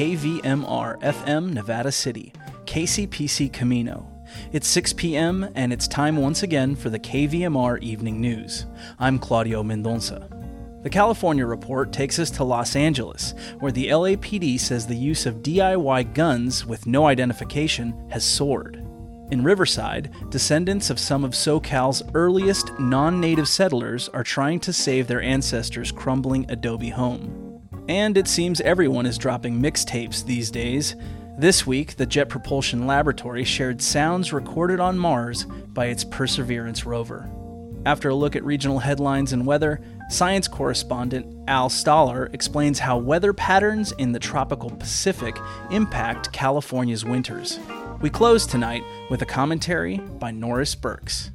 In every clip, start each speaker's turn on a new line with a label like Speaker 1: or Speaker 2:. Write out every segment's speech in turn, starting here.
Speaker 1: KVMR FM Nevada City, KCPC Camino. It's 6 p.m., and it's time once again for the KVMR Evening News. I'm Claudio Mendonça. The California report takes us to Los Angeles, where the LAPD says the use of DIY guns with no identification has soared. In Riverside, descendants of some of SoCal's earliest non native settlers are trying to save their ancestors' crumbling adobe home. And it seems everyone is dropping mixtapes these days. This week, the Jet Propulsion Laboratory shared sounds recorded on Mars by its Perseverance rover. After a look at regional headlines and weather, science correspondent Al Stahler explains how weather patterns in the tropical Pacific impact California's winters. We close tonight with a commentary by Norris Burkes.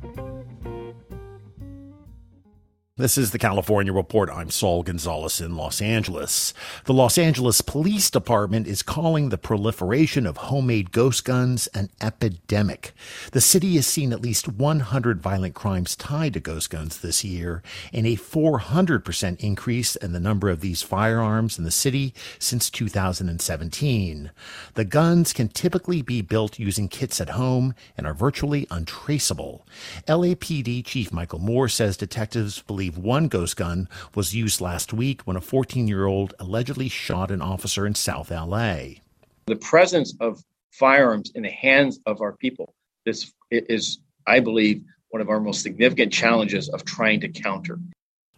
Speaker 2: This is the California Report. I'm Saul Gonzalez in Los Angeles. The Los Angeles Police Department is calling the proliferation of homemade ghost guns an epidemic. The city has seen at least 100 violent crimes tied to ghost guns this year and a 400% increase in the number of these firearms in the city since 2017. The guns can typically be built using kits at home and are virtually untraceable. LAPD Chief Michael Moore says detectives believe believe one ghost gun was used last week when a 14 year old allegedly shot an officer in South LA.
Speaker 3: The presence of firearms in the hands of our people this is, I believe, one of our most significant challenges of trying to counter.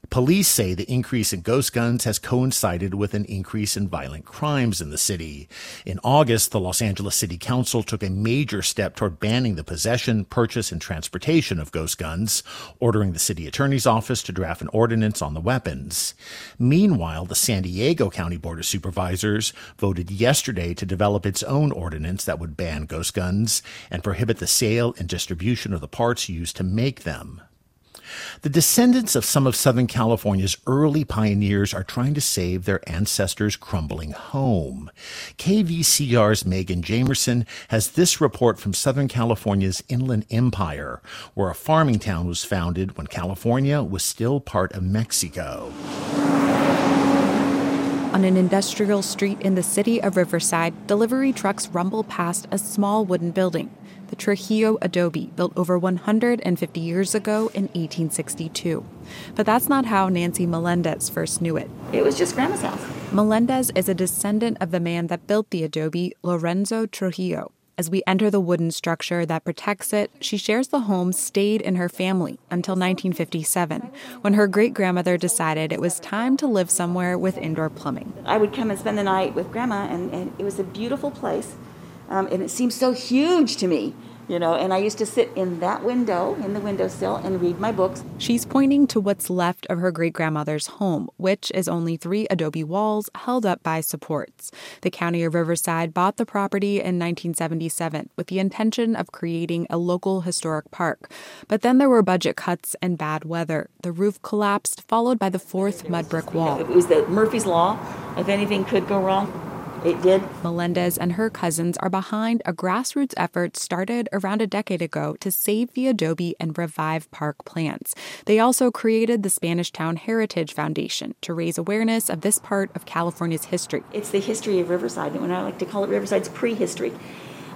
Speaker 2: Police say the increase in ghost guns has coincided with an increase in violent crimes in the city. In August, the Los Angeles City Council took a major step toward banning the possession, purchase, and transportation of ghost guns, ordering the city attorney's office to draft an ordinance on the weapons. Meanwhile, the San Diego County Board of Supervisors voted yesterday to develop its own ordinance that would ban ghost guns and prohibit the sale and distribution of the parts used to make them. The descendants of some of Southern California's early pioneers are trying to save their ancestors' crumbling home. KVCR's Megan Jamerson has this report from Southern California's Inland Empire, where a farming town was founded when California was still part of Mexico.
Speaker 4: On an industrial street in the city of Riverside, delivery trucks rumble past a small wooden building the Trujillo adobe built over 150 years ago in 1862. But that's not how Nancy Melendez first knew it.
Speaker 5: It was just Grandma's house.
Speaker 4: Melendez is a descendant of the man that built the adobe, Lorenzo Trujillo. As we enter the wooden structure that protects it, she shares the home stayed in her family until 1957, when her great grandmother decided it was time to live somewhere with indoor plumbing.
Speaker 5: I would come and spend the night with grandma, and, and it was a beautiful place. Um, and it seemed so huge to me you know and i used to sit in that window in the windowsill and read my books.
Speaker 4: She's pointing to what's left of her great grandmother's home which is only three adobe walls held up by supports. The county of riverside bought the property in 1977 with the intention of creating a local historic park. But then there were budget cuts and bad weather. The roof collapsed followed by the fourth mud brick wall.
Speaker 5: It was the murphy's law. If anything could go wrong it did.
Speaker 4: Melendez and her cousins are behind a grassroots effort started around a decade ago to save the adobe and revive park plants. They also created the Spanish Town Heritage Foundation to raise awareness of this part of California's history.
Speaker 5: It's the history of Riverside, and I like to call it Riverside's prehistory.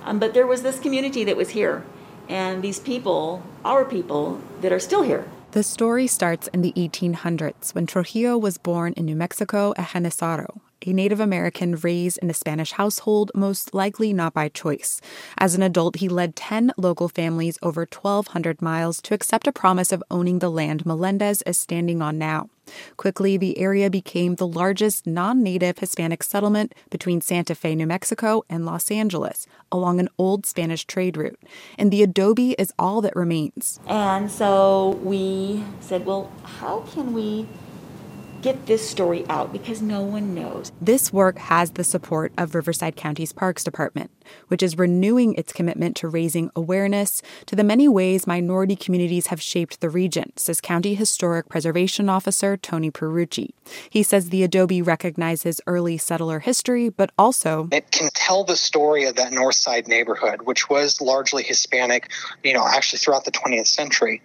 Speaker 5: Um, but there was this community that was here, and these people, our people, that are still here.
Speaker 4: The story starts in the 1800s when Trujillo was born in New Mexico at Genízaro, a Native American raised in a Spanish household, most likely not by choice. As an adult, he led 10 local families over 1,200 miles to accept a promise of owning the land Melendez is standing on now. Quickly, the area became the largest non native Hispanic settlement between Santa Fe, New Mexico, and Los Angeles along an old Spanish trade route. And the adobe is all that remains.
Speaker 5: And so we said, well, how can we get this story out because no one knows.
Speaker 4: This work has the support of Riverside County's Parks Department, which is renewing its commitment to raising awareness to the many ways minority communities have shaped the region, says County Historic Preservation Officer Tony Perucci. He says the adobe recognizes early settler history, but also
Speaker 6: it can tell the story of that North Side neighborhood, which was largely Hispanic, you know, actually throughout the 20th century.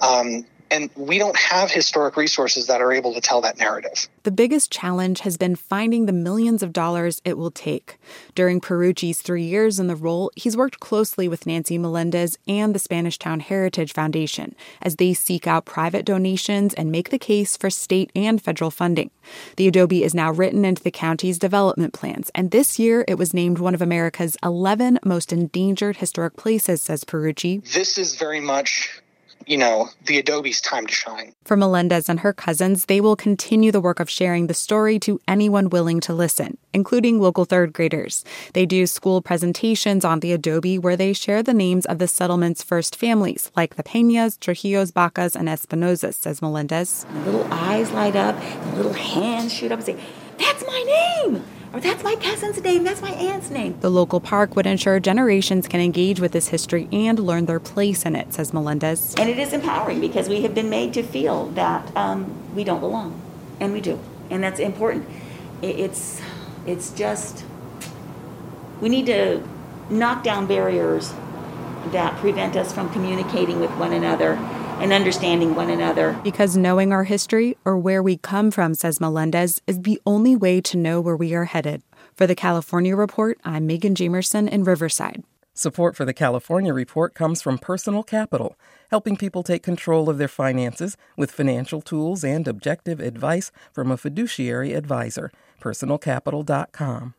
Speaker 6: Um, And we don't have historic resources that are able to tell that narrative.
Speaker 4: The biggest challenge has been finding the millions of dollars it will take. During Perucci's three years in the role, he's worked closely with Nancy Melendez and the Spanish Town Heritage Foundation as they seek out private donations and make the case for state and federal funding. The adobe is now written into the county's development plans, and this year it was named one of America's 11 most endangered historic places, says Perucci.
Speaker 6: This is very much you know, the Adobe's time to shine.
Speaker 4: For Melendez and her cousins, they will continue the work of sharing the story to anyone willing to listen, including local third graders. They do school presentations on the Adobe where they share the names of the settlement's first families, like the Peñas, Trujillos, Bacas, and Espinosas, says Melendez.
Speaker 5: Little eyes light up, little hands shoot up and say, That's my name! Or that's my cousin's name, that's my aunt's name.
Speaker 4: The local park would ensure generations can engage with this history and learn their place in it, says Melendez.
Speaker 5: And it is empowering because we have been made to feel that um, we don't belong, and we do, and that's important. It's it's just we need to knock down barriers that prevent us from communicating with one another and understanding one another.
Speaker 4: Because knowing our history or where we come from, says Melendez, is the only way to know where we are headed. For the California Report, I'm Megan Jamerson in Riverside.
Speaker 7: Support for the California Report comes from Personal Capital, helping people take control of their finances with financial tools and objective advice from a fiduciary advisor. PersonalCapital.com.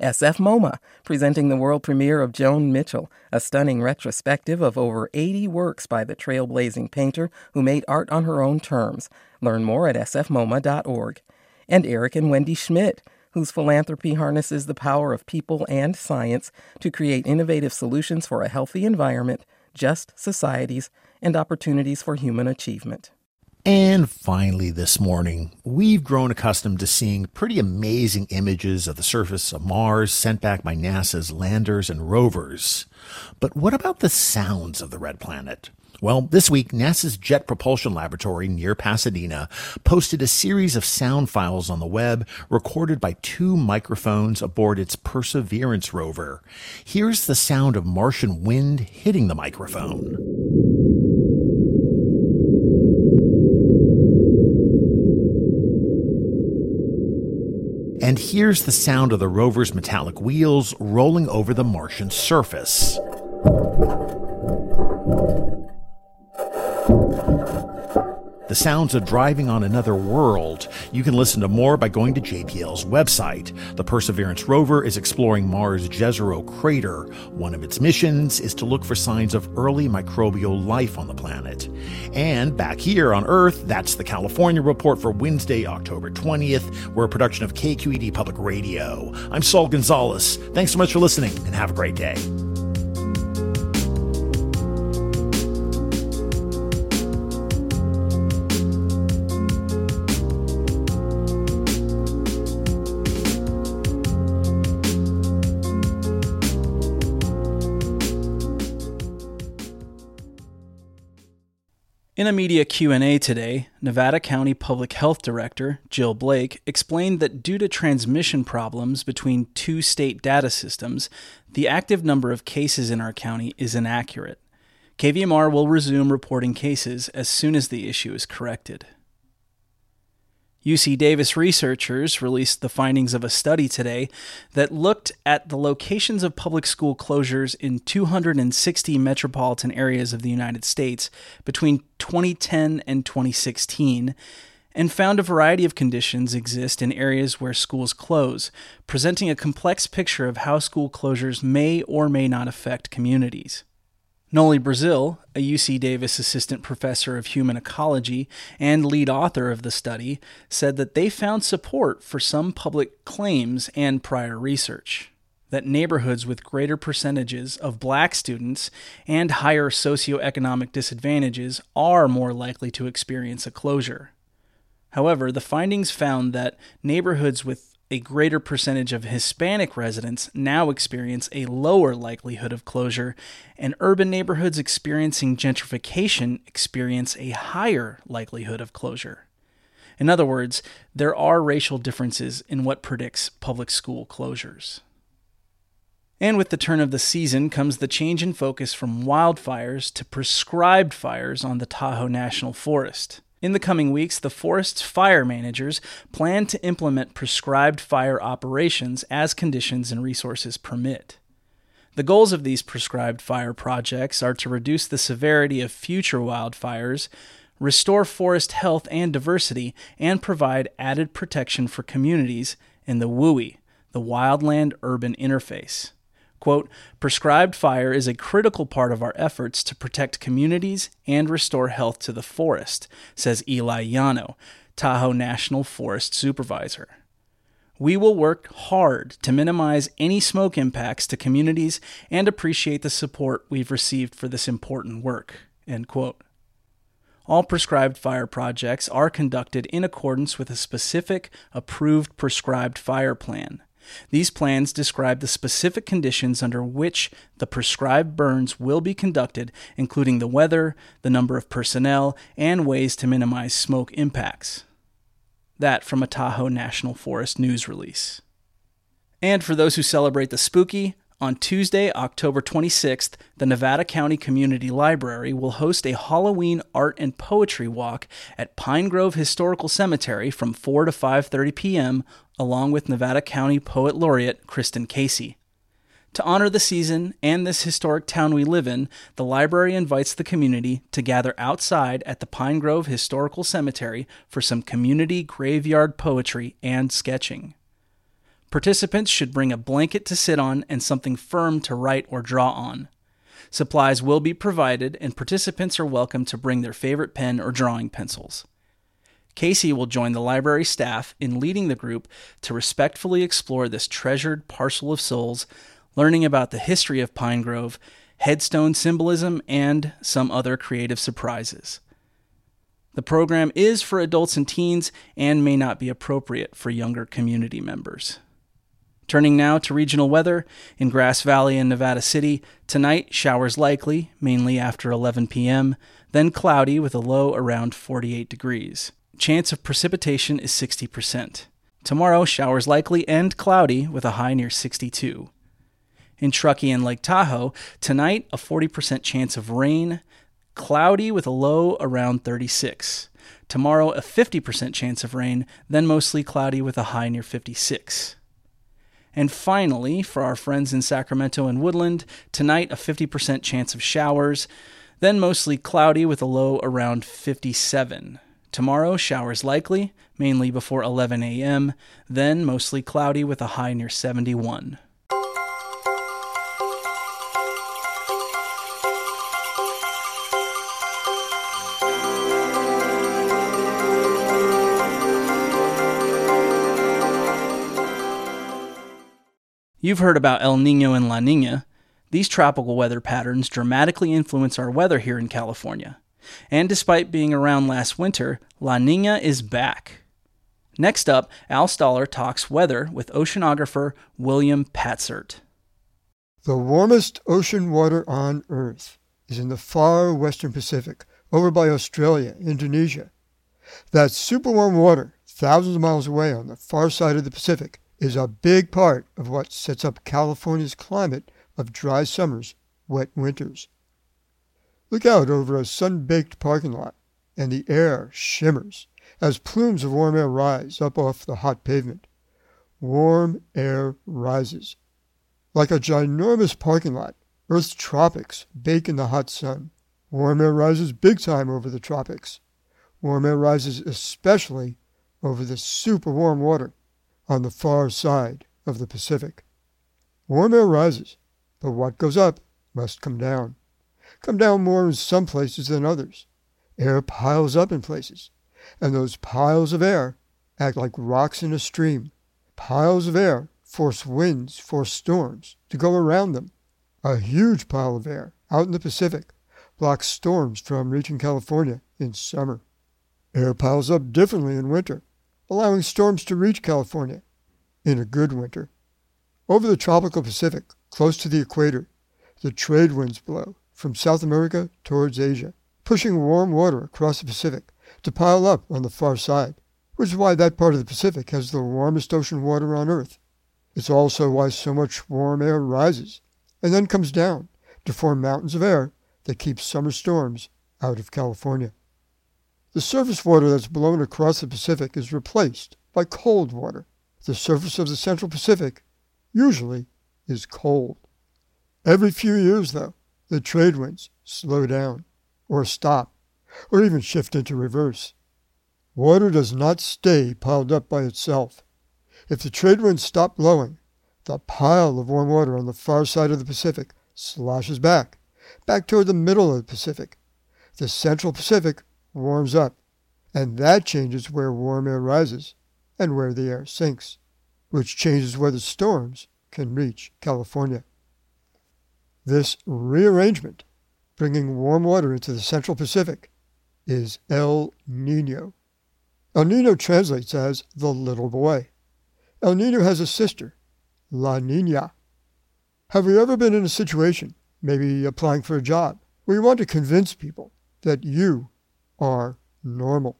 Speaker 7: SF MoMA, presenting the world premiere of Joan Mitchell, a stunning retrospective of over 80 works by the trailblazing painter who made art on her own terms. Learn more at sfmoma.org. And Eric and Wendy Schmidt, whose philanthropy harnesses the power of people and science to create innovative solutions for a healthy environment, just societies, and opportunities for human achievement.
Speaker 2: And finally, this morning, we've grown accustomed to seeing pretty amazing images of the surface of Mars sent back by NASA's landers and rovers. But what about the sounds of the red planet? Well, this week, NASA's Jet Propulsion Laboratory near Pasadena posted a series of sound files on the web recorded by two microphones aboard its Perseverance rover. Here's the sound of Martian wind hitting the microphone. And here's the sound of the rover's metallic wheels rolling over the Martian surface. The sounds of driving on another world. You can listen to more by going to JPL's website. The Perseverance rover is exploring Mars' Jezero crater. One of its missions is to look for signs of early microbial life on the planet. And back here on Earth, that's the California Report for Wednesday, October 20th. We're a production of KQED Public Radio. I'm Saul Gonzalez. Thanks so much for listening and have a great day.
Speaker 1: In a media Q&A today, Nevada County Public Health Director Jill Blake explained that due to transmission problems between two state data systems, the active number of cases in our county is inaccurate. KVMR will resume reporting cases as soon as the issue is corrected. UC Davis researchers released the findings of a study today that looked at the locations of public school closures in 260 metropolitan areas of the United States between 2010 and 2016 and found a variety of conditions exist in areas where schools close, presenting a complex picture of how school closures may or may not affect communities. Noli Brazil, a UC Davis assistant professor of human ecology and lead author of the study, said that they found support for some public claims and prior research. That neighborhoods with greater percentages of black students and higher socioeconomic disadvantages are more likely to experience a closure. However, the findings found that neighborhoods with a greater percentage of Hispanic residents now experience a lower likelihood of closure, and urban neighborhoods experiencing gentrification experience a higher likelihood of closure. In other words, there are racial differences in what predicts public school closures. And with the turn of the season comes the change in focus from wildfires to prescribed fires on the Tahoe National Forest. In the coming weeks, the forest's fire managers plan to implement prescribed fire operations as conditions and resources permit. The goals of these prescribed fire projects are to reduce the severity of future wildfires, restore forest health and diversity, and provide added protection for communities in the WUI, the wildland urban interface. Quote, prescribed fire is a critical part of our efforts to protect communities and restore health to the forest, says Eli Ilano, Tahoe National Forest Supervisor. We will work hard to minimize any smoke impacts to communities and appreciate the support we've received for this important work. End quote. All prescribed fire projects are conducted in accordance with a specific, approved prescribed fire plan. These plans describe the specific conditions under which the prescribed burns will be conducted, including the weather, the number of personnel, and ways to minimize smoke impacts. That from a Tahoe National Forest news release. And for those who celebrate the spooky, on Tuesday, October 26th, the Nevada County Community Library will host a Halloween art and poetry walk at Pine Grove Historical Cemetery from 4 to 5:30 p.m. along with Nevada County Poet Laureate Kirsten Casey. To honor the season and this historic town we live in, the library invites the community to gather outside at the Pine Grove Historical Cemetery for some community graveyard poetry and sketching. Participants should bring a blanket to sit on and something firm to write or draw on. Supplies will be provided, and participants are welcome to bring their favorite pen or drawing pencils. Casey will join the library staff in leading the group to respectfully explore this treasured parcel of souls, learning about the history of Pine Grove, headstone symbolism, and some other creative surprises. The program is for adults and teens and may not be appropriate for younger community members. Turning now to regional weather in Grass Valley and Nevada City. Tonight, showers likely, mainly after 11 p.m., then cloudy with a low around 48 degrees. Chance of precipitation is 60%. Tomorrow, showers likely and cloudy with a high near 62. In Truckee and Lake Tahoe, tonight, a 40% chance of rain, cloudy with a low around 36. Tomorrow, a 50% chance of rain, then mostly cloudy with a high near 56. And finally, for our friends in Sacramento and Woodland, tonight a 50% chance of showers, then mostly cloudy with a low around 57. Tomorrow, showers likely, mainly before 11 a.m., then mostly cloudy with a high near 71. You've heard about El Nino and La Nina. These tropical weather patterns dramatically influence our weather here in California. And despite being around last winter, La Nina is back. Next up, Al Stahler talks weather with oceanographer William Patzert.
Speaker 8: The warmest ocean water on Earth is in the far western Pacific, over by Australia, Indonesia. That super warm water, thousands of miles away on the far side of the Pacific, is a big part of what sets up California's climate of dry summers, wet winters. Look out over a sun-baked parking lot, and the air shimmers as plumes of warm air rise up off the hot pavement. Warm air rises. Like a ginormous parking lot, Earth's tropics bake in the hot sun. Warm air rises big time over the tropics. Warm air rises especially over the super warm water on the far side of the Pacific. Warm air rises, but what goes up must come down. Come down more in some places than others. Air piles up in places, and those piles of air act like rocks in a stream. Piles of air force winds, force storms to go around them. A huge pile of air out in the Pacific blocks storms from reaching California in summer. Air piles up differently in winter allowing storms to reach California in a good winter. Over the tropical Pacific, close to the equator, the trade winds blow from South America towards Asia, pushing warm water across the Pacific to pile up on the far side, which is why that part of the Pacific has the warmest ocean water on Earth. It's also why so much warm air rises and then comes down to form mountains of air that keep summer storms out of California. The surface water that's blown across the Pacific is replaced by cold water. The surface of the Central Pacific usually is cold. Every few years, though, the trade winds slow down, or stop, or even shift into reverse. Water does not stay piled up by itself. If the trade winds stop blowing, the pile of warm water on the far side of the Pacific sloshes back, back toward the middle of the Pacific. The Central Pacific warms up, and that changes where warm air rises and where the air sinks, which changes where the storms can reach California. This rearrangement, bringing warm water into the Central Pacific, is El Nino. El Nino translates as the little boy. El Nino has a sister, La Nina. Have you ever been in a situation, maybe applying for a job, where you want to convince people that you are normal?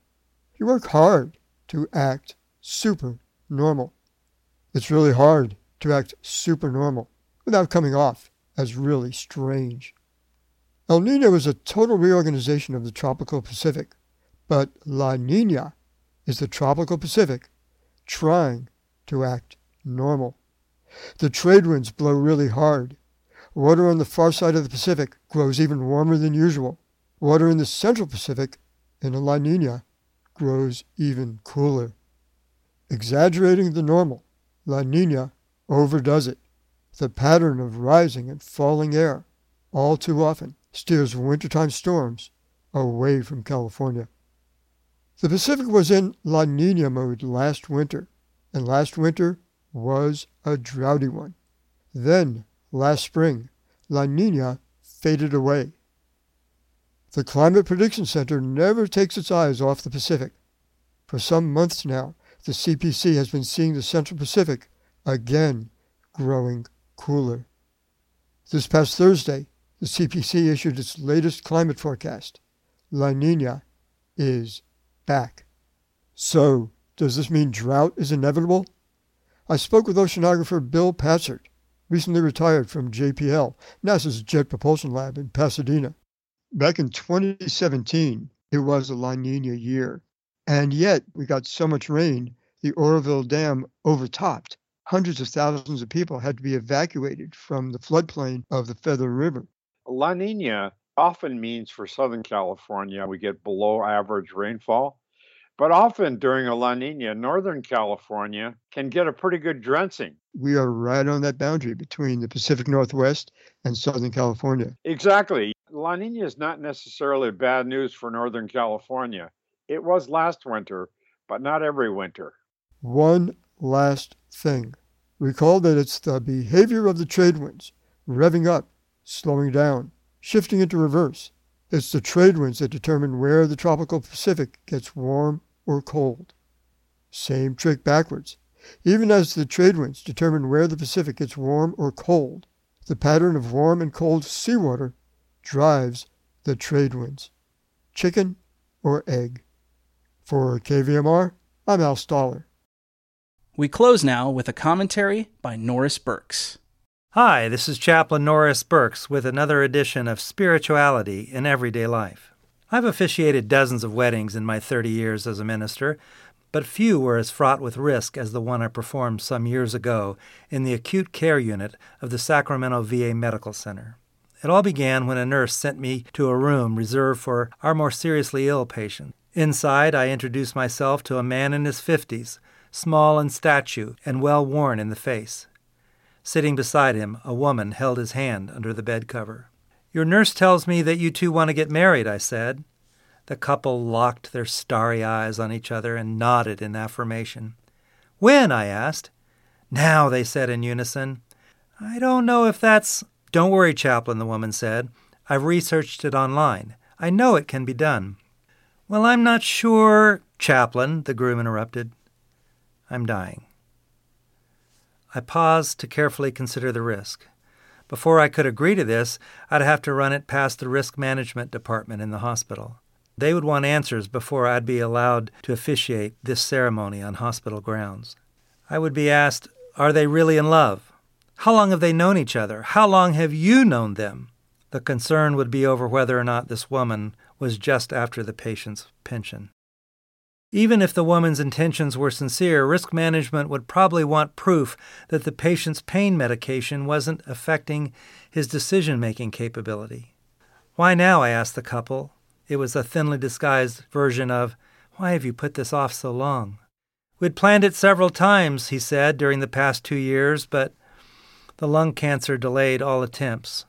Speaker 8: You work hard to act super normal. It's really hard to act super normal without coming off as really strange. El Nino is a total reorganization of the tropical Pacific, but La Nina is the tropical Pacific trying to act normal. The trade winds blow really hard. Water on the far side of the Pacific grows even warmer than usual. Water in the central Pacific, in a La Nina, grows even cooler. Exaggerating the normal, La Nina overdoes it. The pattern of rising and falling air, all too often, steers wintertime storms away from California. The Pacific was in La Nina mode last winter, and last winter was a droughty one. Then, last spring, La Nina faded away. The Climate Prediction Center never takes its eyes off the Pacific. For some months now, the CPC has been seeing the Central Pacific again growing cooler. This past Thursday, the CPC issued its latest climate forecast. La Nina is back. So, does this mean drought is inevitable? I spoke with oceanographer Bill Patzert, recently retired from JPL, NASA's Jet Propulsion Lab in Pasadena. Back in 2017, it was a La Nina year. And yet, we got so much rain, the Oroville Dam overtopped. Hundreds of thousands of people had to be evacuated from the floodplain of the Feather River.
Speaker 9: La Nina often means for Southern California, we get below average rainfall. But often during a La Nina, Northern California can get a pretty good drenching.
Speaker 8: We are right on that boundary between the Pacific Northwest and Southern California.
Speaker 9: Exactly. La Nina is not necessarily bad news for Northern California. It was last winter, but not every winter.
Speaker 8: One last thing. Recall that it's the behavior of the trade winds, revving up, slowing down, shifting into reverse. It's the trade winds that determine where the tropical Pacific gets warm or cold. Same trick backwards. Even as the trade winds determine where the Pacific gets warm or cold, the pattern of warm and cold seawater drives the trade winds. Chicken or egg? For KVMR, I'm Al Stahler.
Speaker 1: We close now with a commentary by Norris Burkes.
Speaker 10: Hi, this is Chaplain Norris Burkes with another edition of Spirituality in Everyday Life. I've officiated dozens of weddings in my 30 years as a minister, but few were as fraught with risk as the one I performed some years ago in the acute care unit of the Sacramento VA Medical Center. It all began when a nurse sent me to a room reserved for our more seriously ill patients. Inside, I introduced myself to a man in his 50s, small in stature and well worn in the face. Sitting beside him, a woman held his hand under the bed cover. Your nurse tells me that you two want to get married, I said. The couple locked their starry eyes on each other and nodded in affirmation. When? I asked. Now, they said in unison. I don't know if that's. Don't worry, Chaplain, the woman said. I've researched it online. I know it can be done. Well, I'm not sure, Chaplain, the groom interrupted. I'm dying. I paused to carefully consider the risk. Before I could agree to this, I'd have to run it past the risk management department in the hospital. They would want answers before I'd be allowed to officiate this ceremony on hospital grounds. I would be asked, are they really in love? How long have they known each other? How long have you known them? The concern would be over whether or not this woman was just after the patient's pension. Even if the woman's intentions were sincere, risk management would probably want proof that the patient's pain medication wasn't affecting his decision making capability. Why now? I asked the couple. It was a thinly disguised version of, Why have you put this off so long? We'd planned it several times, he said, during the past two years, but the lung cancer delayed all attempts.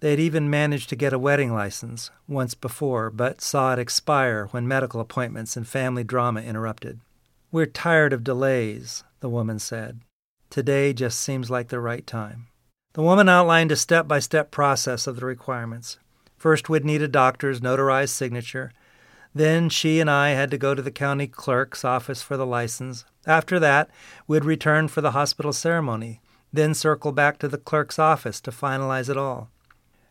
Speaker 10: They had even managed to get a wedding license once before, but saw it expire when medical appointments and family drama interrupted. We're tired of delays, the woman said. Today just seems like the right time. The woman outlined a step by step process of the requirements. First, we'd need a doctor's notarized signature. Then she and I had to go to the county clerk's office for the license. After that, we'd return for the hospital ceremony, then circle back to the clerk's office to finalize it all.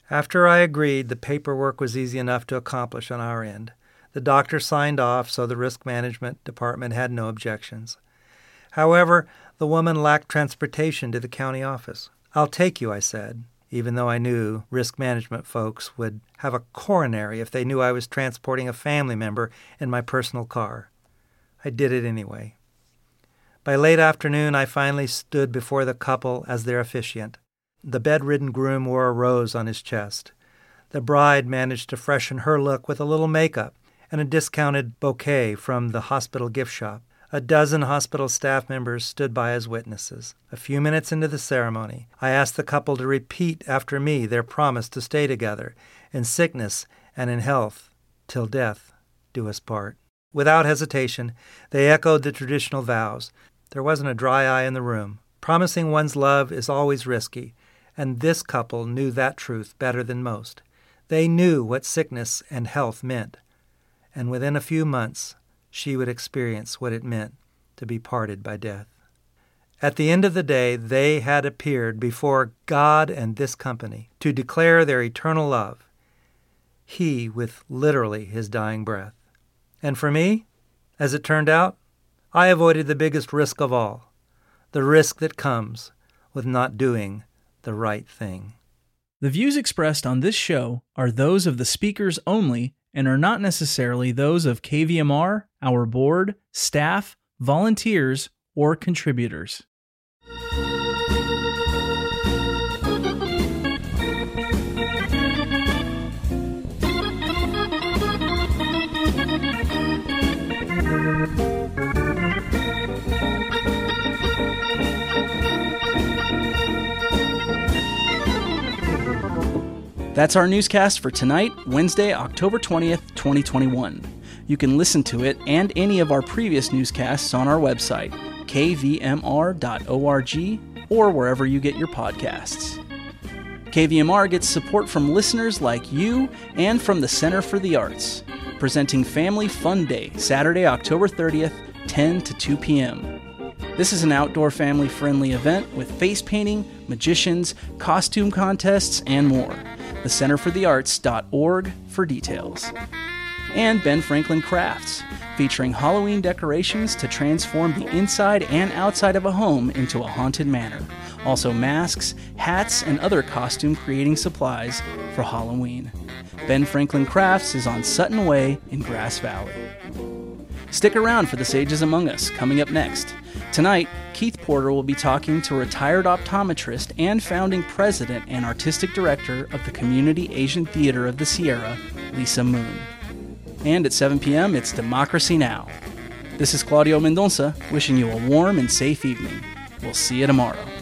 Speaker 10: After I agreed, the paperwork was easy enough to accomplish on our end. The doctor signed off, so the risk management department had no objections. However, the woman lacked transportation to the county office. I'll take you, I said, even though I knew risk management folks would have a coronary if they knew I was transporting a family member in my personal car. I did it anyway. By late afternoon, I finally stood before the couple as their officiant. The bedridden groom wore a rose on his chest. The bride managed to freshen her look with a little makeup and a discounted bouquet from the hospital gift shop. A dozen hospital staff members stood by as witnesses. A few minutes into the ceremony, I asked the couple to repeat after me their promise to stay together, in sickness and in health, till death do us part. Without hesitation, they echoed the traditional vows. There wasn't a dry eye in the room. Promising one's love is always risky, and this couple knew that truth better than most. They knew what sickness and health meant, and within a few months she would experience what it meant to be parted by death. At the end of the day, they had appeared before God and this company to declare their eternal love, he with literally his dying breath. And for me, as it turned out, I avoided the biggest risk of all the risk that comes with not doing the right thing.
Speaker 1: The views expressed on this show are those of the speakers only and are not necessarily those of KVMR, our board, staff, volunteers, or contributors. That's our newscast for tonight, Wednesday, October 20th, 2021. You can listen to it and any of our previous newscasts on our website, kvmr.org, or wherever you get your podcasts. KVMR gets support from listeners like you and from the Center for the Arts, presenting Family Fun Day, Saturday, October 30th, 10 to 2 p.m. This is an outdoor family friendly event with face painting, magicians, costume contests, and more the centerforthearts.org for details. And Ben Franklin Crafts, featuring Halloween decorations to transform the inside and outside of a home into a haunted manor. Also, masks, hats, and other costume creating supplies for Halloween. Ben Franklin Crafts is on Sutton Way in Grass Valley. Stick around for the Sages Among Us coming up next. Tonight, Keith Porter will be talking to retired optometrist and founding president and artistic director of the Community Asian Theater of the Sierra, Lisa Moon. And at 7 p.m., it's Democracy Now! This is Claudio Mendonça, wishing you a warm and safe evening. We'll see you tomorrow.